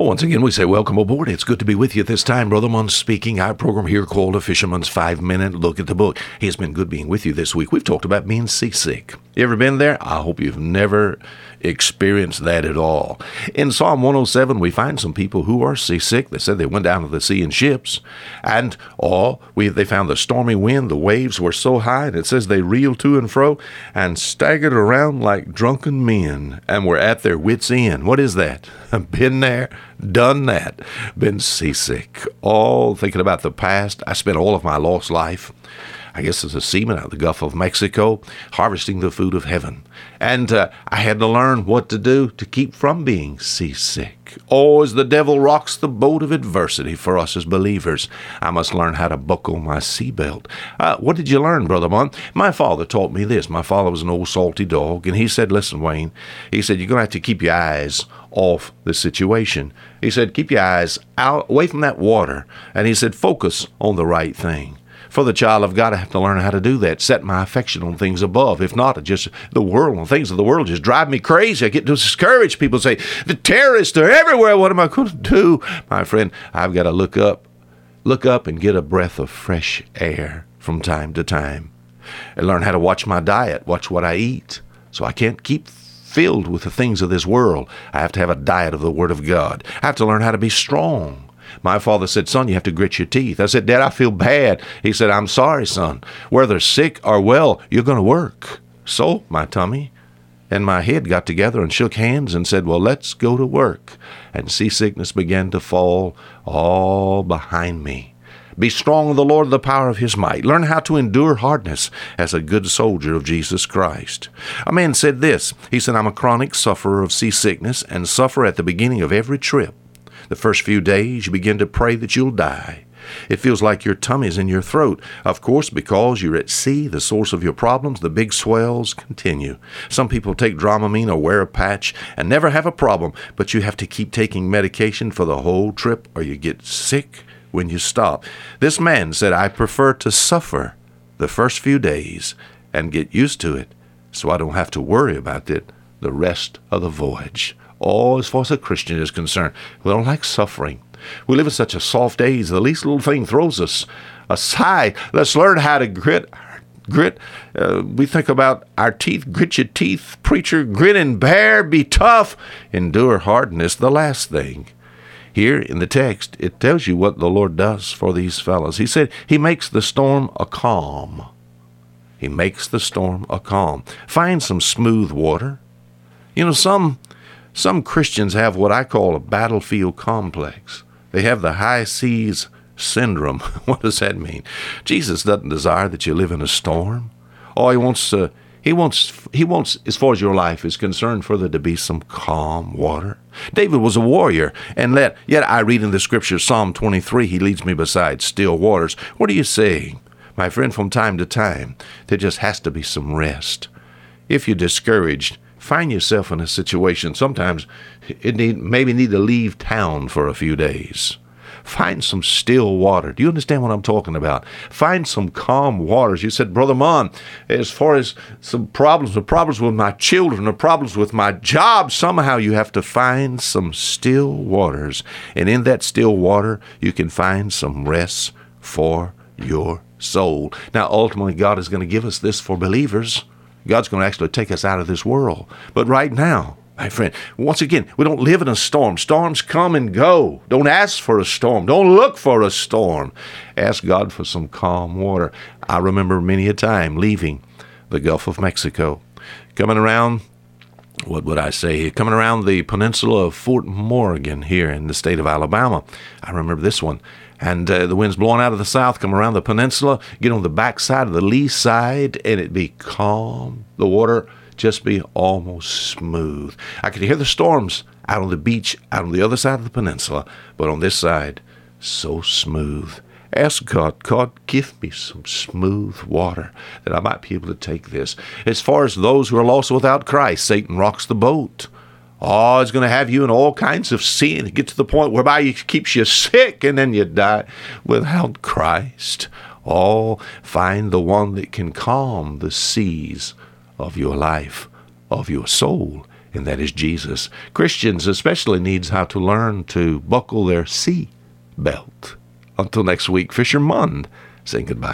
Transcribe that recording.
Well, once again, we say welcome aboard. It's good to be with you this time. Brother Munn speaking. Our program here called A Fisherman's Five Minute Look at the Book. It's been good being with you this week. We've talked about being seasick. You ever been there? I hope you've never experienced that at all. In Psalm 107, we find some people who are seasick. They said they went down to the sea in ships, and all we they found the stormy wind, the waves were so high, and it says they reeled to and fro and staggered around like drunken men and were at their wits' end. What is that? Been there, done that, been seasick, all thinking about the past. I spent all of my lost life I guess as a seaman out of the Gulf of Mexico, harvesting the food of heaven. And uh, I had to learn what to do to keep from being seasick. Oh, as the devil rocks the boat of adversity for us as believers, I must learn how to buckle my seatbelt. Uh, what did you learn, Brother Mon? My father taught me this. My father was an old salty dog, and he said, Listen, Wayne, he said, you're going to have to keep your eyes off the situation. He said, Keep your eyes out away from that water. And he said, Focus on the right thing for the child of God, I have to learn how to do that. Set my affection on things above. If not, just the world and things of the world just drive me crazy. I get discouraged. People say, the terrorists are everywhere. What am I going to do? My friend, I've got to look up, look up and get a breath of fresh air from time to time. And learn how to watch my diet, watch what I eat. So I can't keep filled with the things of this world. I have to have a diet of the Word of God. I have to learn how to be strong. My father said, Son, you have to grit your teeth. I said, Dad, I feel bad. He said, I'm sorry, son. Whether sick or well, you're going to work. So my tummy and my head got together and shook hands and said, Well, let's go to work. And seasickness began to fall all behind me. Be strong in the Lord, the power of his might. Learn how to endure hardness as a good soldier of Jesus Christ. A man said this He said, I'm a chronic sufferer of seasickness and suffer at the beginning of every trip. The first few days, you begin to pray that you'll die. It feels like your tummy's in your throat. Of course, because you're at sea, the source of your problems, the big swells continue. Some people take Dramamine or wear a patch and never have a problem, but you have to keep taking medication for the whole trip or you get sick when you stop. This man said, I prefer to suffer the first few days and get used to it so I don't have to worry about it the rest of the voyage. Oh, as far as a Christian is concerned, we don't like suffering. We live in such a soft age. The least little thing throws us aside. Let's learn how to grit. Grit. Uh, we think about our teeth. Grit your teeth, preacher. Grit and bear. Be tough. Endure hardness. The last thing. Here in the text, it tells you what the Lord does for these fellows. He said, He makes the storm a calm. He makes the storm a calm. Find some smooth water. You know, some some Christians have what I call a battlefield complex. They have the high seas syndrome. what does that mean? Jesus doesn't desire that you live in a storm. Oh, he wants to he wants he wants as far as your life is concerned for there to be some calm water. David was a warrior, and let yet I read in the scripture Psalm 23, he leads me beside still waters. What are you saying? My friend, from time to time, there just has to be some rest. If you're discouraged, find yourself in a situation, sometimes it need, maybe need to leave town for a few days. Find some still water. Do you understand what I'm talking about? Find some calm waters. You said, Brother Mon, as far as some problems, the problems with my children, the problems with my job, somehow you have to find some still waters. And in that still water, you can find some rest for your soul. Now, ultimately, God is going to give us this for believers. God's going to actually take us out of this world. But right now, my friend, once again, we don't live in a storm. Storms come and go. Don't ask for a storm. Don't look for a storm. Ask God for some calm water. I remember many a time leaving the Gulf of Mexico, coming around what would I say, here? coming around the peninsula of Fort Morgan here in the state of Alabama. I remember this one and uh, the wind's blowing out of the south, come around the peninsula, get on the back side of the lee side, and it'd be calm. The water just be almost smooth. I could hear the storms out on the beach, out on the other side of the peninsula, but on this side, so smooth. Ask God, God, give me some smooth water that I might be able to take this. As far as those who are lost without Christ, Satan rocks the boat. Oh, it's going to have you in all kinds of sin. It gets to the point whereby it keeps you sick and then you die without Christ. Oh, find the one that can calm the seas of your life, of your soul, and that is Jesus. Christians especially needs how to learn to buckle their sea belt. Until next week, Fisher Fisherman saying goodbye.